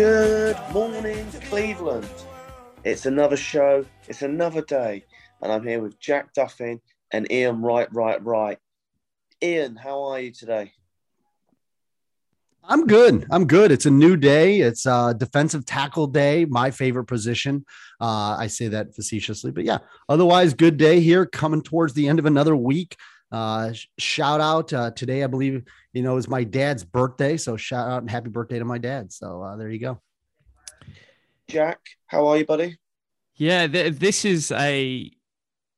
Good morning, Cleveland. It's another show, it's another day, and I'm here with Jack Duffin and Iain Right, Right, Right. Iain, how are you today? I'm good. I'm good. It's a new day. It's uh defensive tackle day, my favorite position. Uh, I say that facetiously, but yeah, otherwise, good day here coming towards the end of another week. Uh, shout out uh, today, I believe, you know, is my dad's birthday. So shout out and happy birthday to my dad. So uh, there you go. Jack, how are you, buddy? Yeah, th- this is a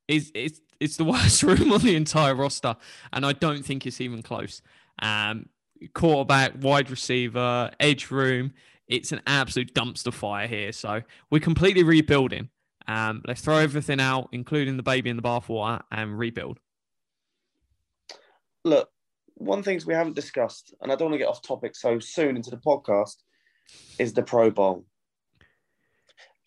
is it's it's the worst room on the entire roster, and I don't think it's even close. Um, quarterback, wide receiver, edge room. It's an absolute dumpster fire here. So we're completely rebuilding. Um, let's throw everything out, including the baby in the bathwater, and rebuild. Look, one thing we haven't discussed, and I don't want to get off topic so soon into the podcast, is the Pro Bowl.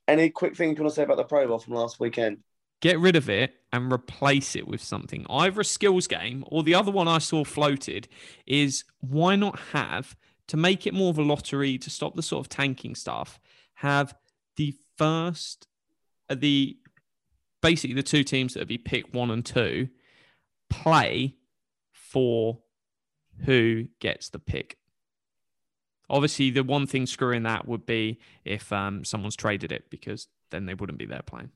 Any quick thing you want to say about the Pro Bowl from last weekend? Get rid of it and replace it with something, either a skills game or the other one I saw floated is why not have to make it more of a lottery to stop the sort of tanking stuff? Have the first, uh, the basically the two teams that would be pick one and two play for who gets the pick. Obviously, the one thing screwing that would be if um, someone's traded it because then they wouldn't be there playing.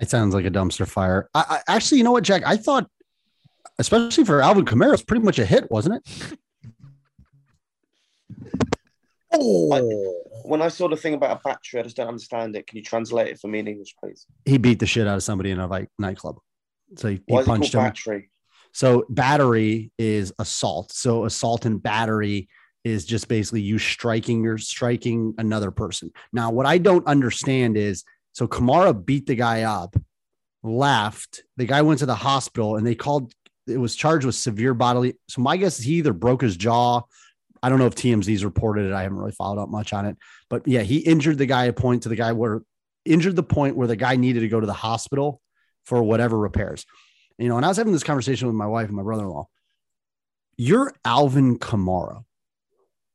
It sounds like a dumpster fire. I, I actually, you know what, Jack? I thought, especially for Alvin Kamara, it's pretty much a hit, wasn't it? Oh. When I saw the thing about a battery, I just don't understand it. Can you translate it for me in English, please? He beat the shit out of somebody in a like, nightclub. So he, he Why is it called punched him. battery? So battery is assault. So assault and battery is just basically you striking you're striking another person. Now, what I don't understand is so Kamara beat the guy up, left. The guy went to the hospital and they called it was charged with severe bodily. So my guess is he either broke his jaw. I don't know if TMZ's reported it. I haven't really followed up much on it. But yeah, he injured the guy a point to the guy where injured the point where the guy needed to go to the hospital for whatever repairs. You know, and I was having this conversation with my wife and my brother-in-law. You're Alvin Kamara.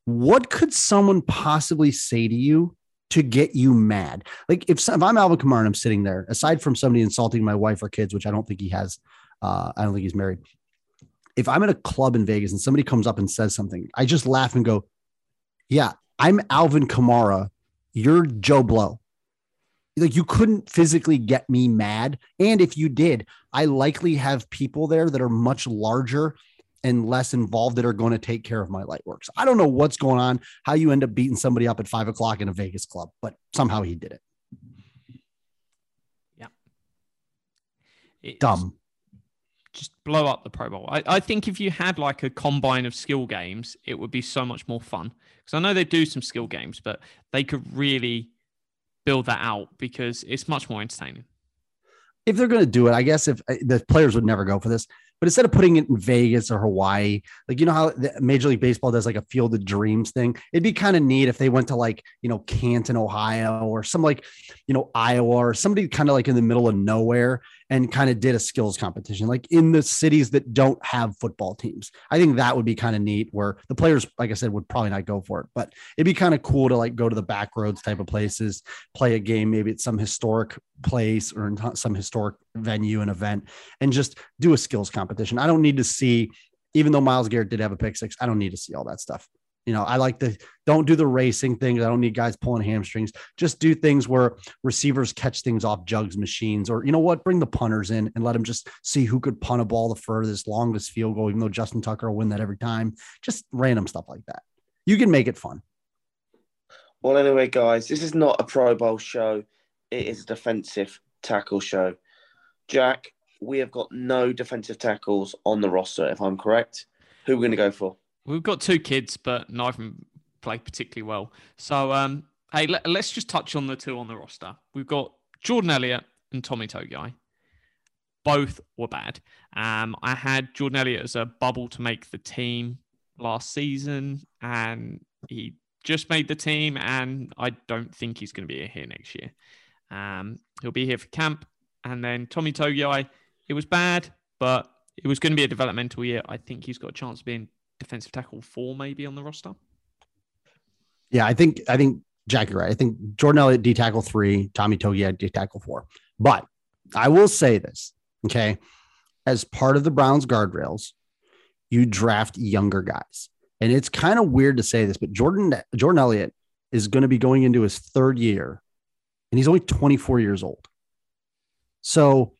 What could someone possibly say to you to get you mad? Like if, if I'm Alvin Kamara and I'm sitting there, aside from somebody insulting my wife or kids, which I don't think he has, uh, I don't think he's married. If I'm at a club in Vegas and somebody comes up and says something, I just laugh and go, "Yeah, I'm Alvin Kamara. You're Joe Blow." Like you couldn't physically get me mad, and if you did, I likely have people there that are much larger and less involved that are going to take care of my light works. I don't know what's going on, how you end up beating somebody up at five o'clock in a Vegas club, but somehow he did it. It's Dumb. Just blow up the Pro Bowl. I, I think if you had like a combine of skill games, it would be so much more fun. Because I know they do some skill games, but they could really build that out because it's much more entertaining. If they're going to do it, I guess if the players would never go for this, but instead of putting it in Vegas or Hawaii, like you know how Major League Baseball does like a Field of Dreams thing, it'd be kind of neat if they went to like you know Canton, Ohio, or some like you know Iowa or somebody kind of like in the middle of nowhere and kind of did a skills competition, like in the cities that don't have football teams. I think that would be kind of neat. Where the players, like I said, would probably not go for it, but it'd be kind of cool to like go to the back roads type of places, play a game, maybe at some historic place or in some historic venue and event, and just do a skills competition. I don't need to see, even though Myles Garrett did have a pick six, I don't need to see all that stuff. You know, I like the don't do the racing things. I don't need guys pulling hamstrings. Just do things where receivers catch things off jugs machines, or you know what, bring the punters in and let them just see who could punt a ball the furthest, longest field goal. Even though Justin Tucker will win that every time, just random stuff like that. You can make it fun. Well, anyway, guys, this is not a Pro Bowl show. It is a defensive tackle show. Jack, we have got no defensive tackles on the roster, if I'm correct. Who are we going to go for? We've got two kids, but neither of them play particularly well. So, um, hey, let, us just touch on the two on the roster. We've got Jordan Elliott and Tommy Togiai. Both were bad. Um, I had Jordan Elliott as a bubble to make the team last season, and he just made the team, and I don't think he's going to be here next year. Um, he'll be here for camp, and then Tommy Togiai, it was bad, but it was going to be a developmental year. I think he's got a chance of being defensive tackle four, maybe on the roster. Yeah, I think I think Jack, you're right. I think Jordan Elliott D tackle three, Tommy Togiai D tackle four. But I will say this, okay, as part of the Browns guardrails, you draft younger guys, and it's kind of weird to say this, but Jordan Jordan Elliott is going to be going into his third year, and he's only 24 years old. So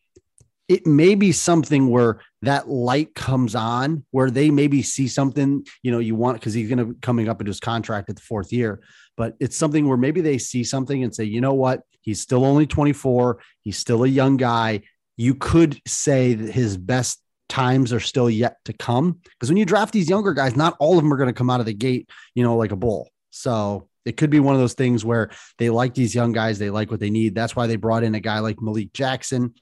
it may be something where that light comes on where they maybe see something you know you want because he's going to be coming up into his contract at the fourth year. But it's something where maybe they see something and say you know what? He's still only 24 he's still a young guy. You could say that his best times are still yet to come because when you draft these younger guys not all of them are going to come out of the gate you know like a bull. So it could be one of those things where they like these young guys they like what they need. That's why they brought in a guy like malik jackson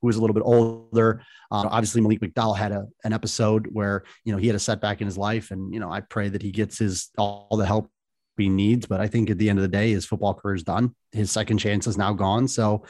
who was a little bit older. Uh, obviously, Malik McDowell had a, an episode where you know he had a setback in his life, and you know I pray that he gets his all the help he needs. But I think at the end of the day, his football career is done. His second chance is now gone. So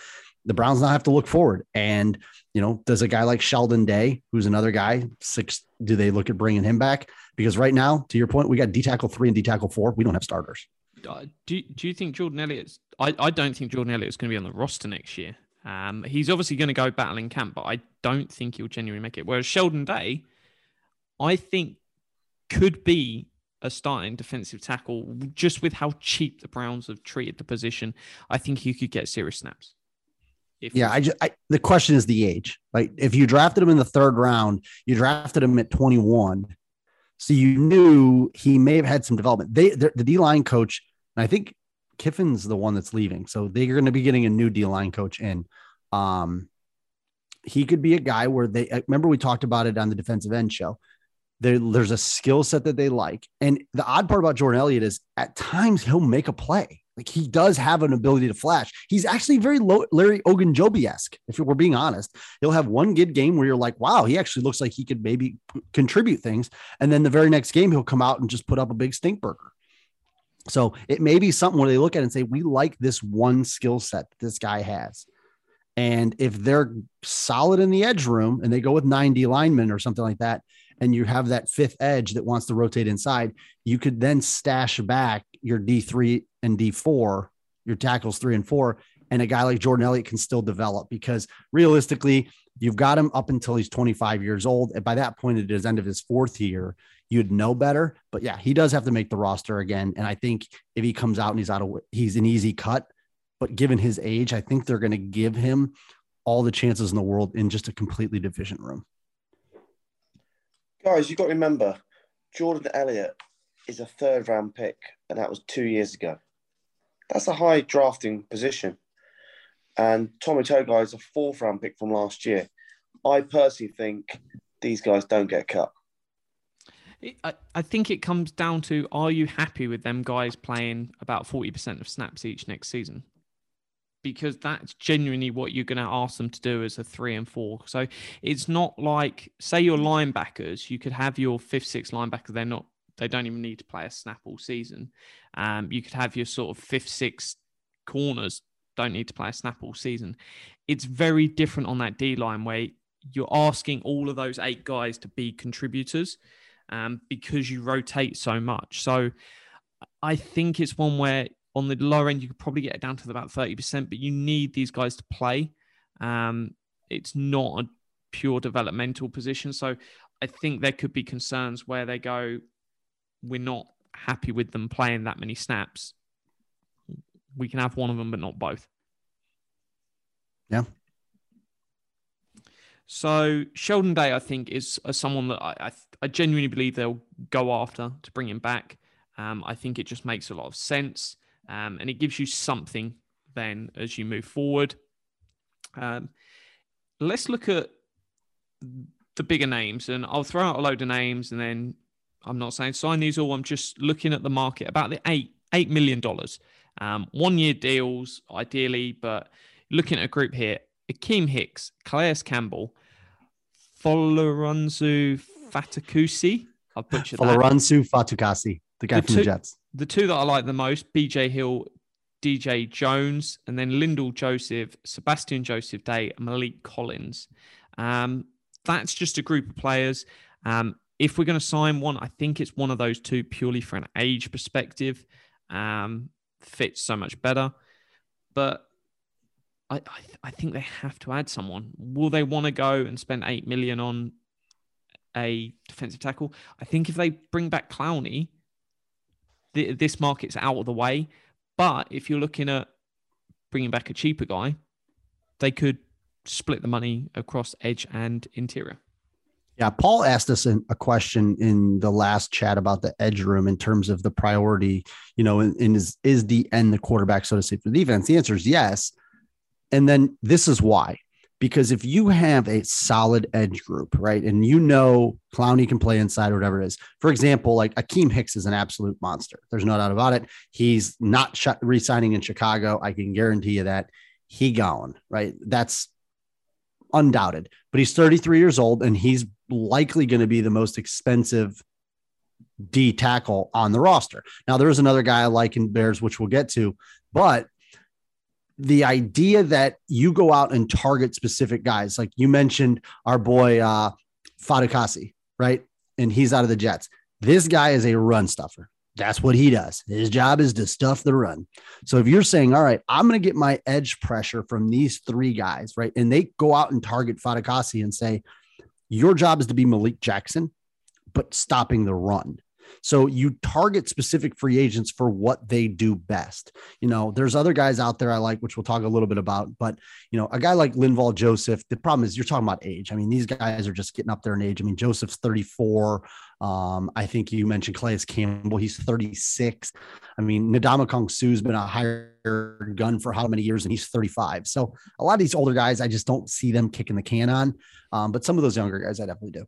the Browns now have to look forward. And you know, does a guy like Sheldon Day, who's another guy, six, do they look at bringing him back? Because right now, to your point, we got D tackle three and D tackle four. We don't have starters. Uh, do, do you think Jordan Elliott's? I, I don't think Jordan Elliott's going to be on the roster next year. Um, he's obviously going to go battling camp, but I don't think he'll genuinely make it. Whereas Sheldon Day, I think, could be a starting defensive tackle just with how cheap the Browns have treated the position. I think he could get serious snaps. yeah, I just I, the question is the age. Like if you drafted him in the third round, you drafted him at 21, so you knew he may have had some development. They the D line coach, and I think Kiffin's the one that's leaving. So they're going to be getting a new D line coach in. Um, he could be a guy where they uh, remember we talked about it on the defensive end show. There, there's a skill set that they like. And the odd part about Jordan Elliott is at times he'll make a play. Like he does have an ability to flash. He's actually very low, Larry Ogunjobi esque. If we're being honest, he'll have one good game where you're like, wow, he actually looks like he could maybe contribute things. And then the very next game, he'll come out and just put up a big stink burger. So it may be something where they look at it and say, we like this one skill set this guy has. And if they're solid in the edge room and they go with 90 linemen or something like that, and you have that fifth edge that wants to rotate inside, you could then stash back your D3 and D4, your tackles three and four, and a guy like Jordan Elliott can still develop because realistically, you've got him up until he's 25 years old. And by that point, at his end of his fourth year, you'd know better. But yeah, he does have to make the roster again. And I think if he comes out and he's out of he's an easy cut, but given his age, I think they're going to give him all the chances in the world in just a completely deficient room. Guys, you got to remember, Jordan Elliott is a third round pick, and that was two years ago. That's a high drafting position. And Tommy Togiai is a fourth round pick from last year. I personally think these guys don't get cut. I, I think it comes down to are you happy with them guys playing about 40% of snaps each next season? Because that's genuinely what you're going to ask them to do as a three and four. So it's not like, say, your linebackers, you could have your fifth, sixth linebacker, they're not, they don't even need to play a snap all season. Um, you could have your sort of fifth, sixth corners don't need to play a snap all season. It's very different on that D line where you're asking all of those eight guys to be contributors um, because you rotate so much. So I think it's one where on the lower end, you could probably get it down to about 30%, but you need these guys to play. Um, it's not a pure developmental position. So I think there could be concerns where they go, we're not happy with them playing that many snaps. We can have one of them, but not both. Yeah. So Sheldon Day, I think, is uh, someone that I, I, I, genuinely believe they'll go after to bring him back. Um, I think it just makes a lot of sense, um, and it gives you something then as you move forward. Um, let's look at the bigger names, and I'll throw out a load of names, and then I'm not saying sign these all. I'm just looking at the market about the eight eight million dollars, um, one year deals ideally, but looking at a group here: Akiem Hicks, Calais Campbell, Folorunzu Fatakusi. I've butchered. Falaransu Fatukasi, the guy The from the two- Jets. The two that I like the most: BJ Hill, DJ Jones, and then Linval Joseph, Sebastian Joseph Day, and Maliek Collins. Um, that's just a group of players. Um, if we're going to sign one, I think it's one of those two purely for an age perspective. Um, fits so much better, but I, I, th- I think they have to add someone. Will they want to go and spend eight million on a defensive tackle? I think if they bring back Clowney, th- this market's out of the way. But if you're looking at bringing back a cheaper guy, they could split the money across edge and interior. Yeah, Paul asked us a question in the last chat about the edge room in terms of the priority, you know, and, is is the end the quarterback, so to say, for the defense? The answer is yes. And then this is why. Because if you have a solid edge group, right, and you know Clowney can play inside or whatever it is, for example, like Akiem Hicks is an absolute monster. There's no doubt about it. He's not sh- re-signing in Chicago. I can guarantee you that. He gone, right? That's undoubted. But he's 33 years old and he's likely going to be the most expensive D tackle on the roster. Now, there's another guy I like in Bears, which we'll get to, but the idea that you go out and target specific guys, like you mentioned our boy uh Fatukasi, right? And he's out of the Jets. This guy is a run stuffer. That's what he does. His job is to stuff the run. So if you're saying, all right, I'm going to get my edge pressure from these three guys, right? And they go out and target Fatukasi and say, your job is to be Malik Jackson, but stopping the run. So you target specific free agents for what they do best. You know, there's other guys out there I like, which we'll talk a little bit about. But you know, a guy like Linval Joseph, the problem is you're talking about age. I mean, these guys are just getting up there in age. I mean, Joseph's 34. Um, I think you mentioned Calais Campbell, he's 36. I mean, Ndamukong Suh's been a higher gun for how many years, and he's 35. So a lot of these older guys, I just don't see them kicking the can on. Um, but some of those younger guys, I definitely do.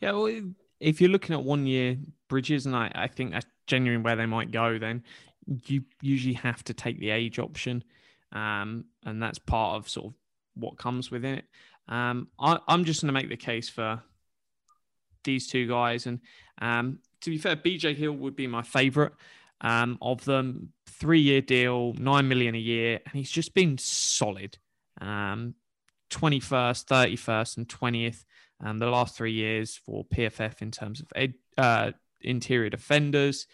Yeah, well, if you're looking at one year bridges, and I, I think that's genuinely where they might go, then you usually have to take the age option. Um, and that's part of sort of what comes within it. Um, I, I'm just going to make the case for these two guys. And um, to be fair, BJ Hill would be my favorite um, of them. Three year deal, nine million a year, and he's just been solid. Um, 21st, 31st, and 20th um, the last three years for PFF in terms of ed, uh, interior defenders.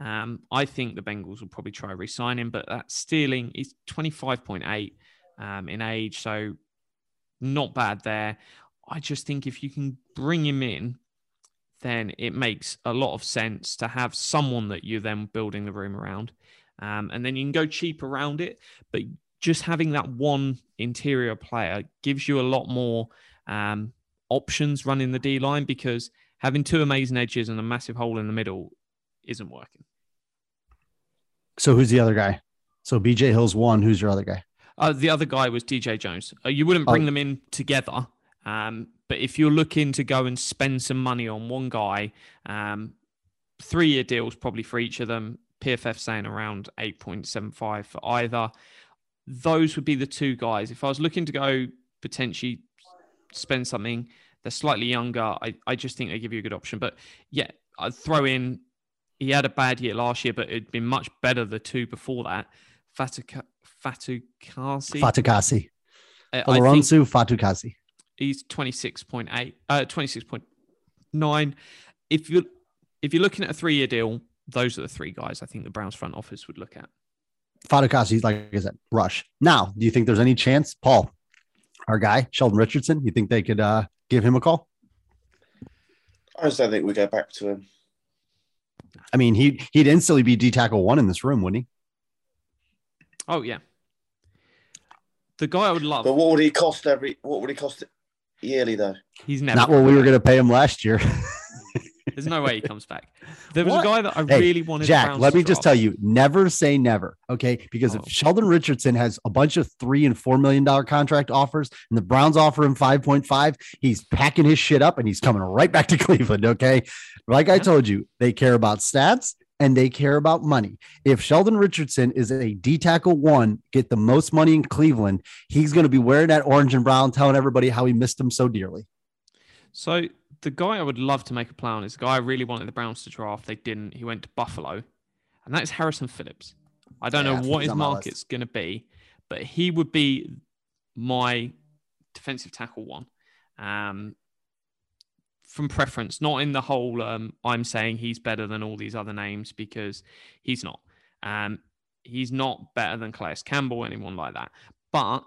Um, I think the Bengals will probably try re-sign him, but that stealing is 25.8 um, in age, so not bad there. I just think if you can bring him in, then it makes a lot of sense to have someone that you're then building the room around. Um, and then you can go cheap around it, but just having that one interior player gives you a lot more um, options running the D line because having two amazing edges and a massive hole in the middle isn't working. So who's the other guy? So BJ Hill's one. Who's your other guy? Uh, the other guy was DJ Jones. Uh, you wouldn't bring Oh. them in together, um, but if you're looking to go and spend some money on one guy, um, three year deals probably for each of them. PFF saying around 8.75 for either. Those would be the two guys. If I was looking to go potentially spend something, they're slightly younger. I, I just think they give you a good option. But yeah, I'd throw in, he had a bad year last year, but it'd been much better the two before that. Fatuka, Fatukasi. Fatukasi. I think Alonso Fatukasi. He's 26.8 uh 26.9 if you if you're looking at a three-year deal those are the three guys i think the browns front office would look at Fatukasi, like I said, rush. Now, do you think there's any chance, Paul, our guy, Sheldon Richardson, you think they could uh, give him a call? I just don't think we go back to him. I mean, he he'd instantly be D tackle one in this room, wouldn't he? oh yeah the guy i would love But what would he cost every? What would he cost yearly though? he's never Not what we were going to pay him last year. There's no way he comes back. There was What? a guy that I Hey, really wanted. the Jack, let to me just tell you, never say never. Okay. Because Oh. if Sheldon Richardson has a bunch of three and four million dollar contract offers and the Browns offer him 5.5, he's packing his shit up and he's coming right back to Cleveland. Okay. Like I told you, they care about stats and they care about money. If Sheldon Richardson is a D tackle one, get the most money in Cleveland, he's going to be wearing that orange and brown, telling everybody how he missed him so dearly. So the guy I would love to make a play on is the guy I really wanted the Browns to draft. They didn't. He went to Buffalo, and that is Harrison Phillips. I don't Yeah, know what his on my list. market's going to be, but he would be my defensive tackle one. Um, from preference, not in the whole. Um, I'm saying he's better than all these other names because he's not. Um, he's not better than Calais Campbell, anyone like that. But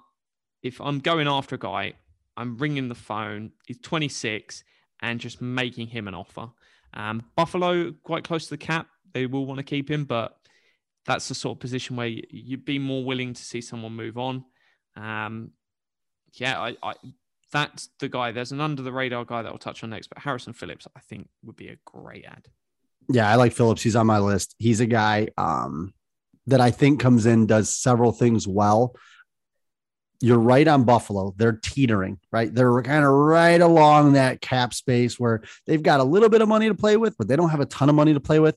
if I'm going after a guy, I'm ringing the phone. He's 26 and just making him an offer. Um, Buffalo quite close to the cap. They will want to keep him, but that's the sort of position where you'd be more willing to see someone move on. Um, yeah, I, I that's the guy. There's an under the radar guy that I'll touch on next, but Harrison Phillips, I think, would be a great ad. Yeah, I like Phillips. He's on my list. He's a guy um, that I think comes in, does several things well. You're right on Buffalo. They're teetering, right? They're kind of right along that cap space where they've got a little bit of money to play with, but they don't have a ton of money to play with.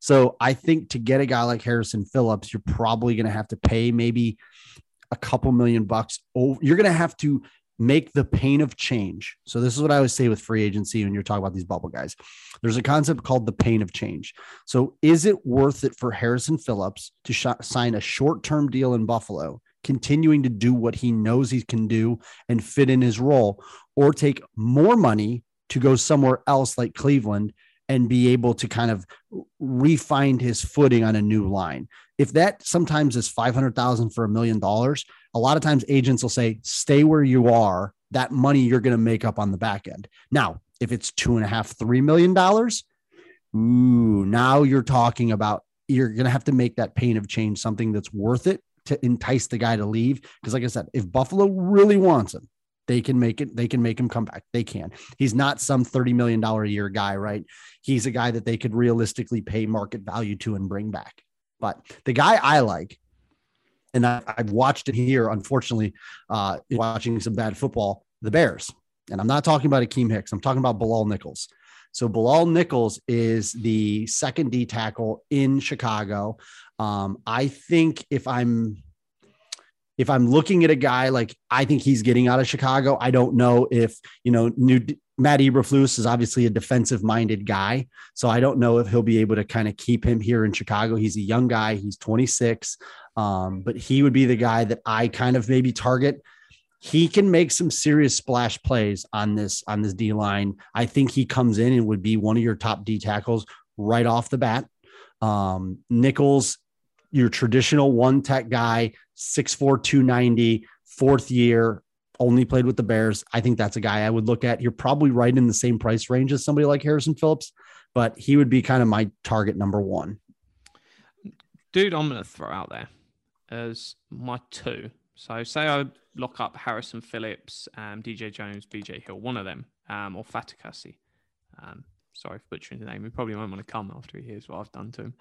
So I think to get a guy like Harrison Phillips, you're probably going to have to pay maybe a couple million bucks. Oh, you're going to have to make the pain of change. So this is what I always say with free agency when you're talking about these bubble guys. There's a concept called the pain of change. So is it worth it for Harrison Phillips to sh- sign a short-term deal in Buffalo, continuing to do what he knows he can do and fit in his role, or take more money to go somewhere else like Cleveland and be able to kind of refine his footing on a new line? If that sometimes is 500,000 for a million dollars, a lot of times agents will say, stay where you are. That money you're going to make up on the back end. Now, if it's two and a half, three million dollars, ooh, now you're talking about you're going to have to make that pain of change something that's worth it to entice the guy to leave. Because, like I said, if Buffalo really wants him, they can make it. They can make him come back. They can. He's not some thirty million dollar a year guy, right? He's a guy that they could realistically pay market value to and bring back. But the guy I like, and I, I've watched it here, unfortunately, uh, watching some bad football, the Bears. And I'm not talking about Akiem Hicks. I'm talking about Bilal Nichols. So Bilal Nichols is the second D tackle in Chicago. Um, I think if I'm if I'm looking at a guy like I think he's getting out of Chicago, I don't know if you know new Matt Eberflus is obviously a defensive minded guy, so I don't know if he'll be able to kind of keep him here in Chicago. He's a young guy, he's 26, um, but he would be the guy that I kind of maybe target he can make some serious splash plays on this on this D line. I think he comes in and would be one of your top D tackles right off the bat. Um, Nichols, your traditional one tech guy, 6'4, 290, fourth year, only played with the Bears. I think that's a guy I would look at. You're probably right in the same price range as somebody like Harrison Phillips, but he would be kind of my target number one. Dude, I'm going to throw out there as my two. So, say I lock up Harrison Phillips, um, DJ Jones, BJ Hill, one of them, um, or Fatukasi. Um, sorry for butchering the name. He probably won't want to come after he hears what I've done to him.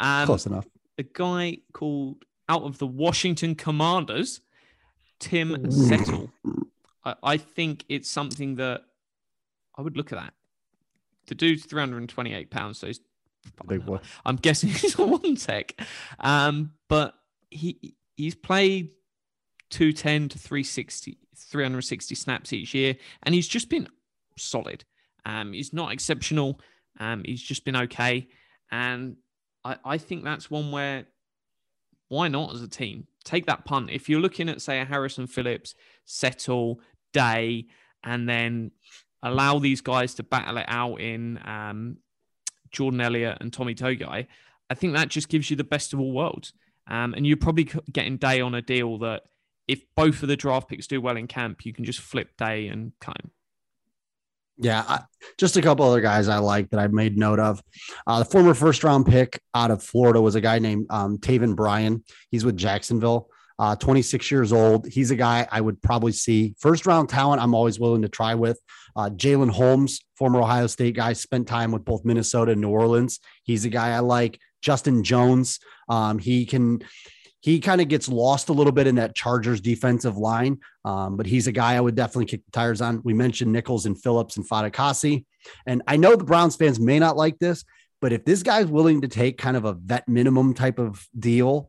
Um, Close enough. a guy called out of the Washington Commanders, Tim Settle. I, I think it's something that I would look at that. The dude's 328 pounds, so he's Big boy. I'm guessing he's a one tech. Um, but he he's played 210 to 360, 360 snaps each year, and he's just been solid. Um, he's not exceptional. Um, he's just been okay. And I, I think that's one where why not as a team? Take that punt. If you're looking at, say, a Harrison Phillips, Settle, Day, and then allow these guys to battle it out in um, Jordan Elliott and Tommy Togiai, I think that just gives you the best of all worlds. Um, and you're probably getting Day on a deal that if both of the draft picks do well in camp, you can just flip Day and him. Yeah, I, just a couple other guys I like that I made note of. Uh, the former first round pick out of Florida was a guy named um, Taven Bryan. He's with Jacksonville. uh, 26 years old. He's a guy I would probably see first round talent. I'm always willing to try with. Uh, Jalyn Holmes, former Ohio State guy, spent time with both Minnesota and New Orleans. He's a guy I like. Justin Jones, um, he can he kind of gets lost a little bit in that Chargers defensive line, um, but he's a guy I would definitely kick the tires on. We mentioned Nichols and Phillips and Fatukasi, and I know the Browns fans may not like this, but if this guy's willing to take kind of a vet minimum type of deal,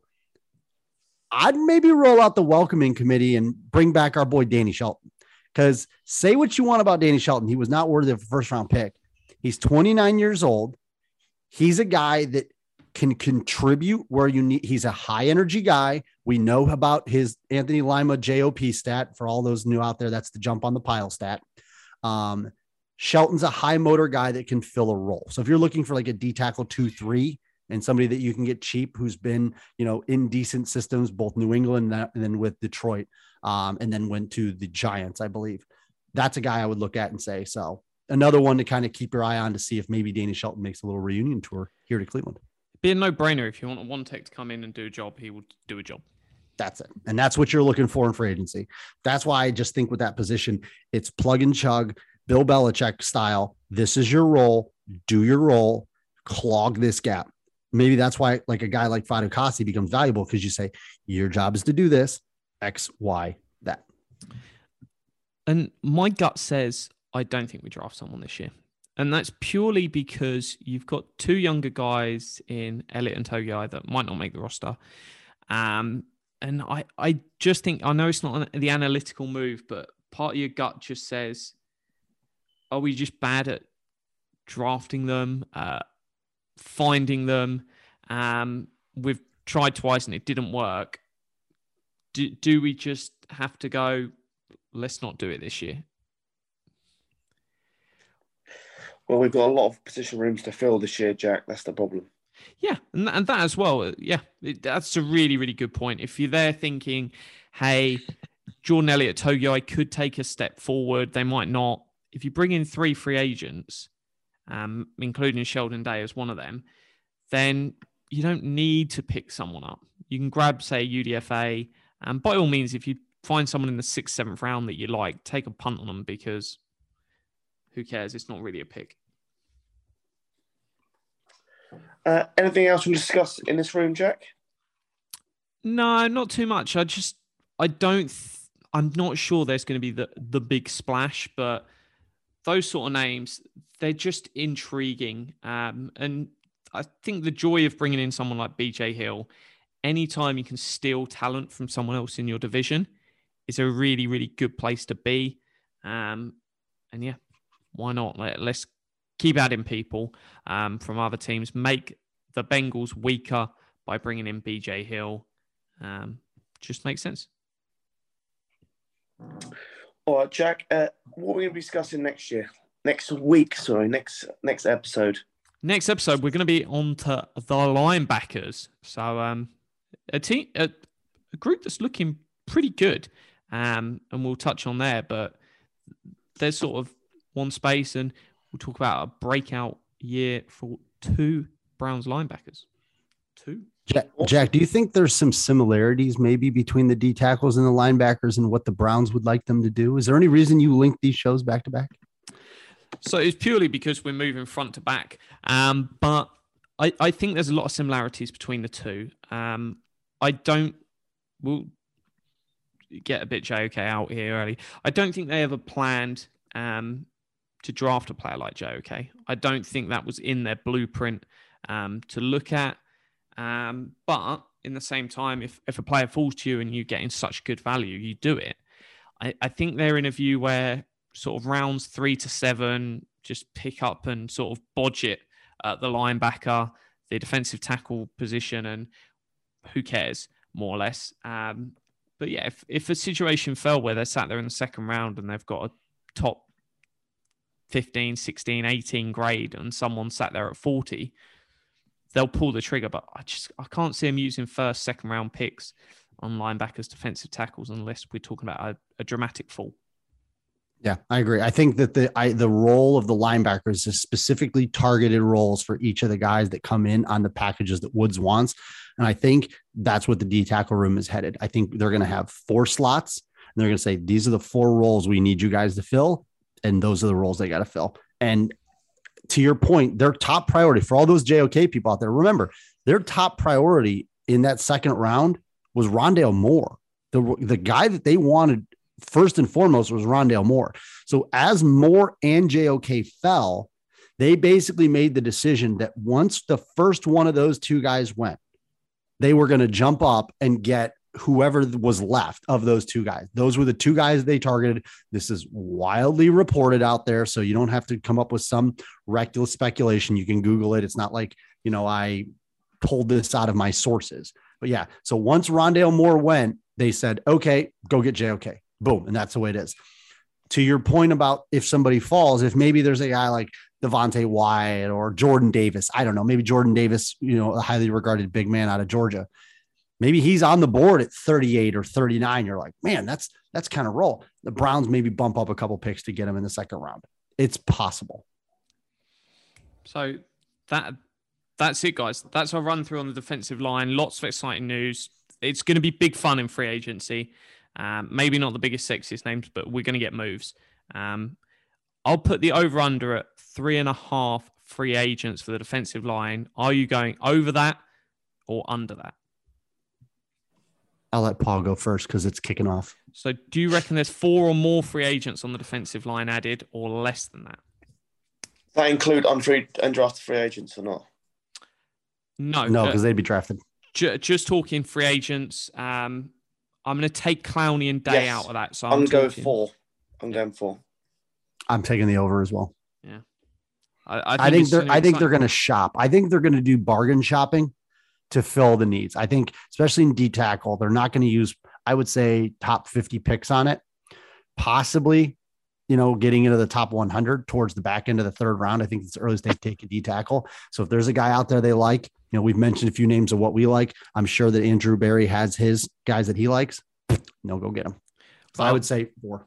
I'd maybe roll out the welcoming committee and bring back our boy Danny Shelton. Because say what you want about Danny Shelton, he was not worthy of a first round pick. He's 29 years old. He's a guy that can contribute where you need. He's a high energy guy. We know about his Anthony Lima JOP stat for all those new out there. That's the jump on the pile stat. Um, Shelton's a high motor guy that can fill a role. So if you're looking for like a D tackle two, three, and somebody that you can get cheap who's been, you know, in decent systems, both New England and then with Detroit, um, and then went to the Giants, I believe. That's a guy I would look at and say, so another one to kind of keep your eye on to see if maybe Danny Shelton makes a little reunion tour here to Cleveland be a no-brainer. If you want a one tech to come in and do a job he will do a job. That's it. And that's what you're looking for in free agency. That's why i just think with that position it's plug and chug bill belichick style. This is your role. Do your role. Clog this gap. Maybe that's why like a guy like Fatukasi becomes valuable because you say your job is to do this x y that. And my gut says i don't think we draft someone this year and that's purely because you've got two younger guys in Elliot and Togiai that might not make the roster. Um, and I, I just think I know it's not the analytical move, but part of your gut just says, "Are we just bad at drafting them, uh, finding them? Um, we've tried twice and it didn't work. Do, do we just have to go? Let's not do it this year." Well, we've got a lot of position rooms to fill this year, Jack. That's the problem. Yeah, and, and that as well. Yeah, that's a really, really good point. If you're there thinking, hey, Jordan Elliott, Togiai could take a step forward, they might not. If you bring in three free agents, um, including Sheldon Day as one of them, then you don't need to pick someone up. You can grab, say, UDFA, and by all means, if you find someone in the sixth, seventh round that you like, take a punt on them because who cares? It's not really a pick. Uh, anything else we can discuss in this room, Jack? No, not too much. I just, I don't, th- I'm not sure there's going to be the the big splash, but those sort of names, they're just intriguing. Um, and I think the joy of bringing in someone like BJ Hill, anytime you can steal talent from someone else in your division, is a really, really good place to be. Um, and yeah, why not? Let, us keep adding people um, from other teams, make the Bengals weaker by bringing in BJ Hill. Um, just makes sense. All right, Jack. Uh, what are we going to be discussing next year? Next week, sorry, next next episode. Next episode, we're going to be on to the linebackers. So, um, a team, a, a group that's looking pretty good, um, and we'll touch on there. But there's sort of one space, and we'll talk about a breakout year for two Browns linebackers. Two. Jack, Jack, do you think there's some similarities maybe between the D tackles and the linebackers and what the Browns would like them to do? Is there any reason you link these shows back to back? So it's purely because we're moving front to back. Um, but I, I think there's a lot of similarities between the two. Um, I don't, we'll get a bit JOK out here early. I don't think they ever planned um, to draft a player like Joe. Okay, I don't think that was in their blueprint um, to look at. Um, but in the same time, if if a player falls to you and you get in such good value, you do it. I, I think they're in a view where sort of rounds three to seven, just pick up and sort of bodge it at the linebacker, the defensive tackle position, and who cares more or less. Um, but yeah, if, if a situation fell where they're sat there in the second round and they've got a top 15, 16, 18 grade and someone sat there at 40, they'll pull the trigger. But I just I can't see them using first, second round picks on linebackers, defensive tackles, unless we're talking about a, a dramatic fall. Yeah, I agree. I think that the I, the role of the linebackers is specifically targeted roles for each of the guys that come in on the packages that Woods wants. And I think that's what the D tackle room is headed. I think they're going to have four slots and they're going to say, these are the four roles we need you guys to fill. And those are the roles they got to fill. And to your point, their top priority for all those JOK people out there, remember, their top priority in that second round was Rondale Moore. The, the guy that they wanted first and foremost was Rondale Moore. So as Moore and JOK fell, they basically made the decision that once the first one of those two guys went, they were going to jump up and get whoever was left of those two guys. Those were the two guys they targeted. This is wildly reported out there. So you don't have to come up with some reckless speculation. You can Google it. It's not like, you know, I pulled this out of my sources. But yeah, so once Rondale Moore went, they said, okay, go get JOK. Boom. And that's the way it is. To your point about if somebody falls, if maybe there's a guy like Devonte Wyatt or Jordan Davis, I don't know, maybe Jordan Davis, you know, a highly regarded big man out of Georgia maybe he's on the board at 38 or 39. You're like, man, that's that's kind of roll. The Browns maybe bump up a couple picks to get him in the second round. It's possible. So that that's it, guys. That's our run through on the defensive line. Lots of exciting news. It's going to be big fun in free agency. Um, maybe not the biggest, sexiest names, but we're going to get moves. Um, I'll put the over under at three and a half free agents for the defensive line. Are you going over that or under that? I'll let Paul go first because it's kicking off. So, do you reckon there's four or more free agents on the defensive line added, or less than that? That include unfree undrafted free agents or not? No, No, because they'd be drafted. ju- just talking free agents. Um, I'm going to take Clowney and Day Yes. out of that. So I'm, I'm, going talking- four. I'm going four. I'm taking the over as well. I, I think it's they're I think they're going to shop. I think they're going to do bargain shopping to fill the needs. I think especially in D tackle, they're not going to use I would say top 50 picks on it. Possibly, you know, getting into the top 100 towards the back end of the third round. I think it's the earliest they take a D tackle. So if there's a guy out there they like, you know, we've mentioned a few names of what we like. I'm sure that Andrew Berry has his guys that he likes. No, go get them. So I would say four.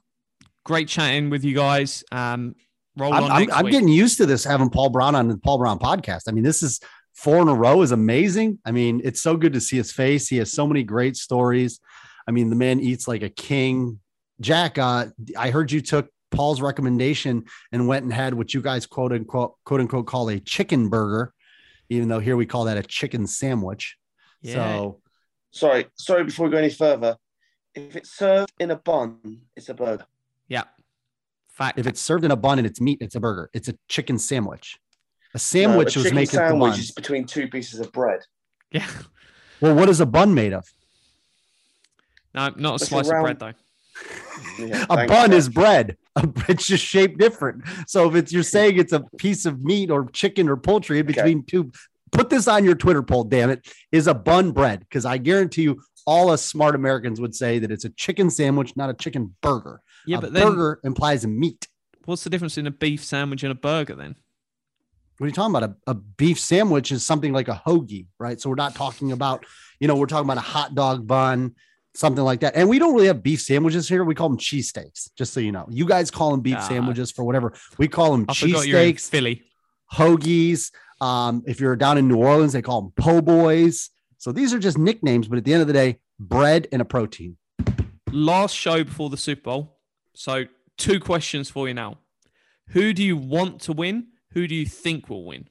great chatting with you guys. Um, roll I'm, on I'm, I'm getting used to this having Paul Brown on the Paul Brown podcast. I mean, this is four in a row is amazing. I mean, it's so good to see his face. He has so many great stories. I mean, the man eats like a king. Jack, uh, I heard you took Paul's recommendation and went and had what you guys quote unquote quote unquote call a chicken burger, even though here we call that a chicken sandwich. Yeah. So Sorry, sorry. Before we go any further, if it's served in a bun, it's a burger. yeah. Fact. if it's served in a bun and it's meat, it's a burger. It's a chicken sandwich. A No, sandwich a was making the sandwich bun. is between two pieces of bread. yeah. Well, what is a bun made of? No, not a It's a slice of bread though. Yeah, a bun Jack. is bread. It's just shaped different. So if it's you're saying it's a piece of meat or chicken or poultry in Okay. between two, put this on your Twitter poll. Damn it, is a bun bread? Because I guarantee you, all us smart Americans would say that it's a chicken sandwich, not a chicken burger. Yeah, a but then burger implies a meat. what's the difference in a beef sandwich and a burger then? What are you talking about? A, a beef sandwich is something like a hoagie, right? So we're not talking about, you know, we're talking about a hot dog bun, something like that. And we don't really have beef sandwiches here. We call them cheesesteaks, just so you know. You guys call them beef Ah. sandwiches for whatever. We call them I forgot you're in cheesesteaks, Philly. hoagies. Um, if you're down in New Orleans, they call them po' boys. So these are just nicknames, but at the end of the day, bread and a protein. Last show before the Super Bowl. So two questions for you now. Who do you want to win? Who do you think will win?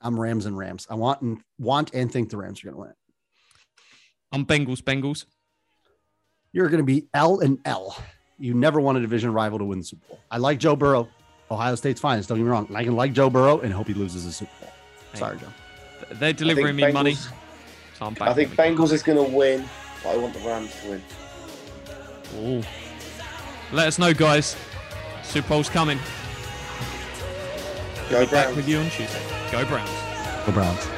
I'm Rams and Rams. I want and want and think the Rams are going to win. I'm Bengals, Bengals. You're going to be L and L. You never want a division rival to win the Super Bowl. I like Joe Burrow, Ohio State's finest. Don't get me wrong. And I can like Joe Burrow and hope he loses the Super Bowl. Hey. Sorry, Joe. They're delivering think me money. So I'm I think. Bengals is going to win, but I want the Rams to win. Ooh. Let us know, guys. Super Bowl's coming. Go Be back with you on Tuesday. Go Browns. Go Browns.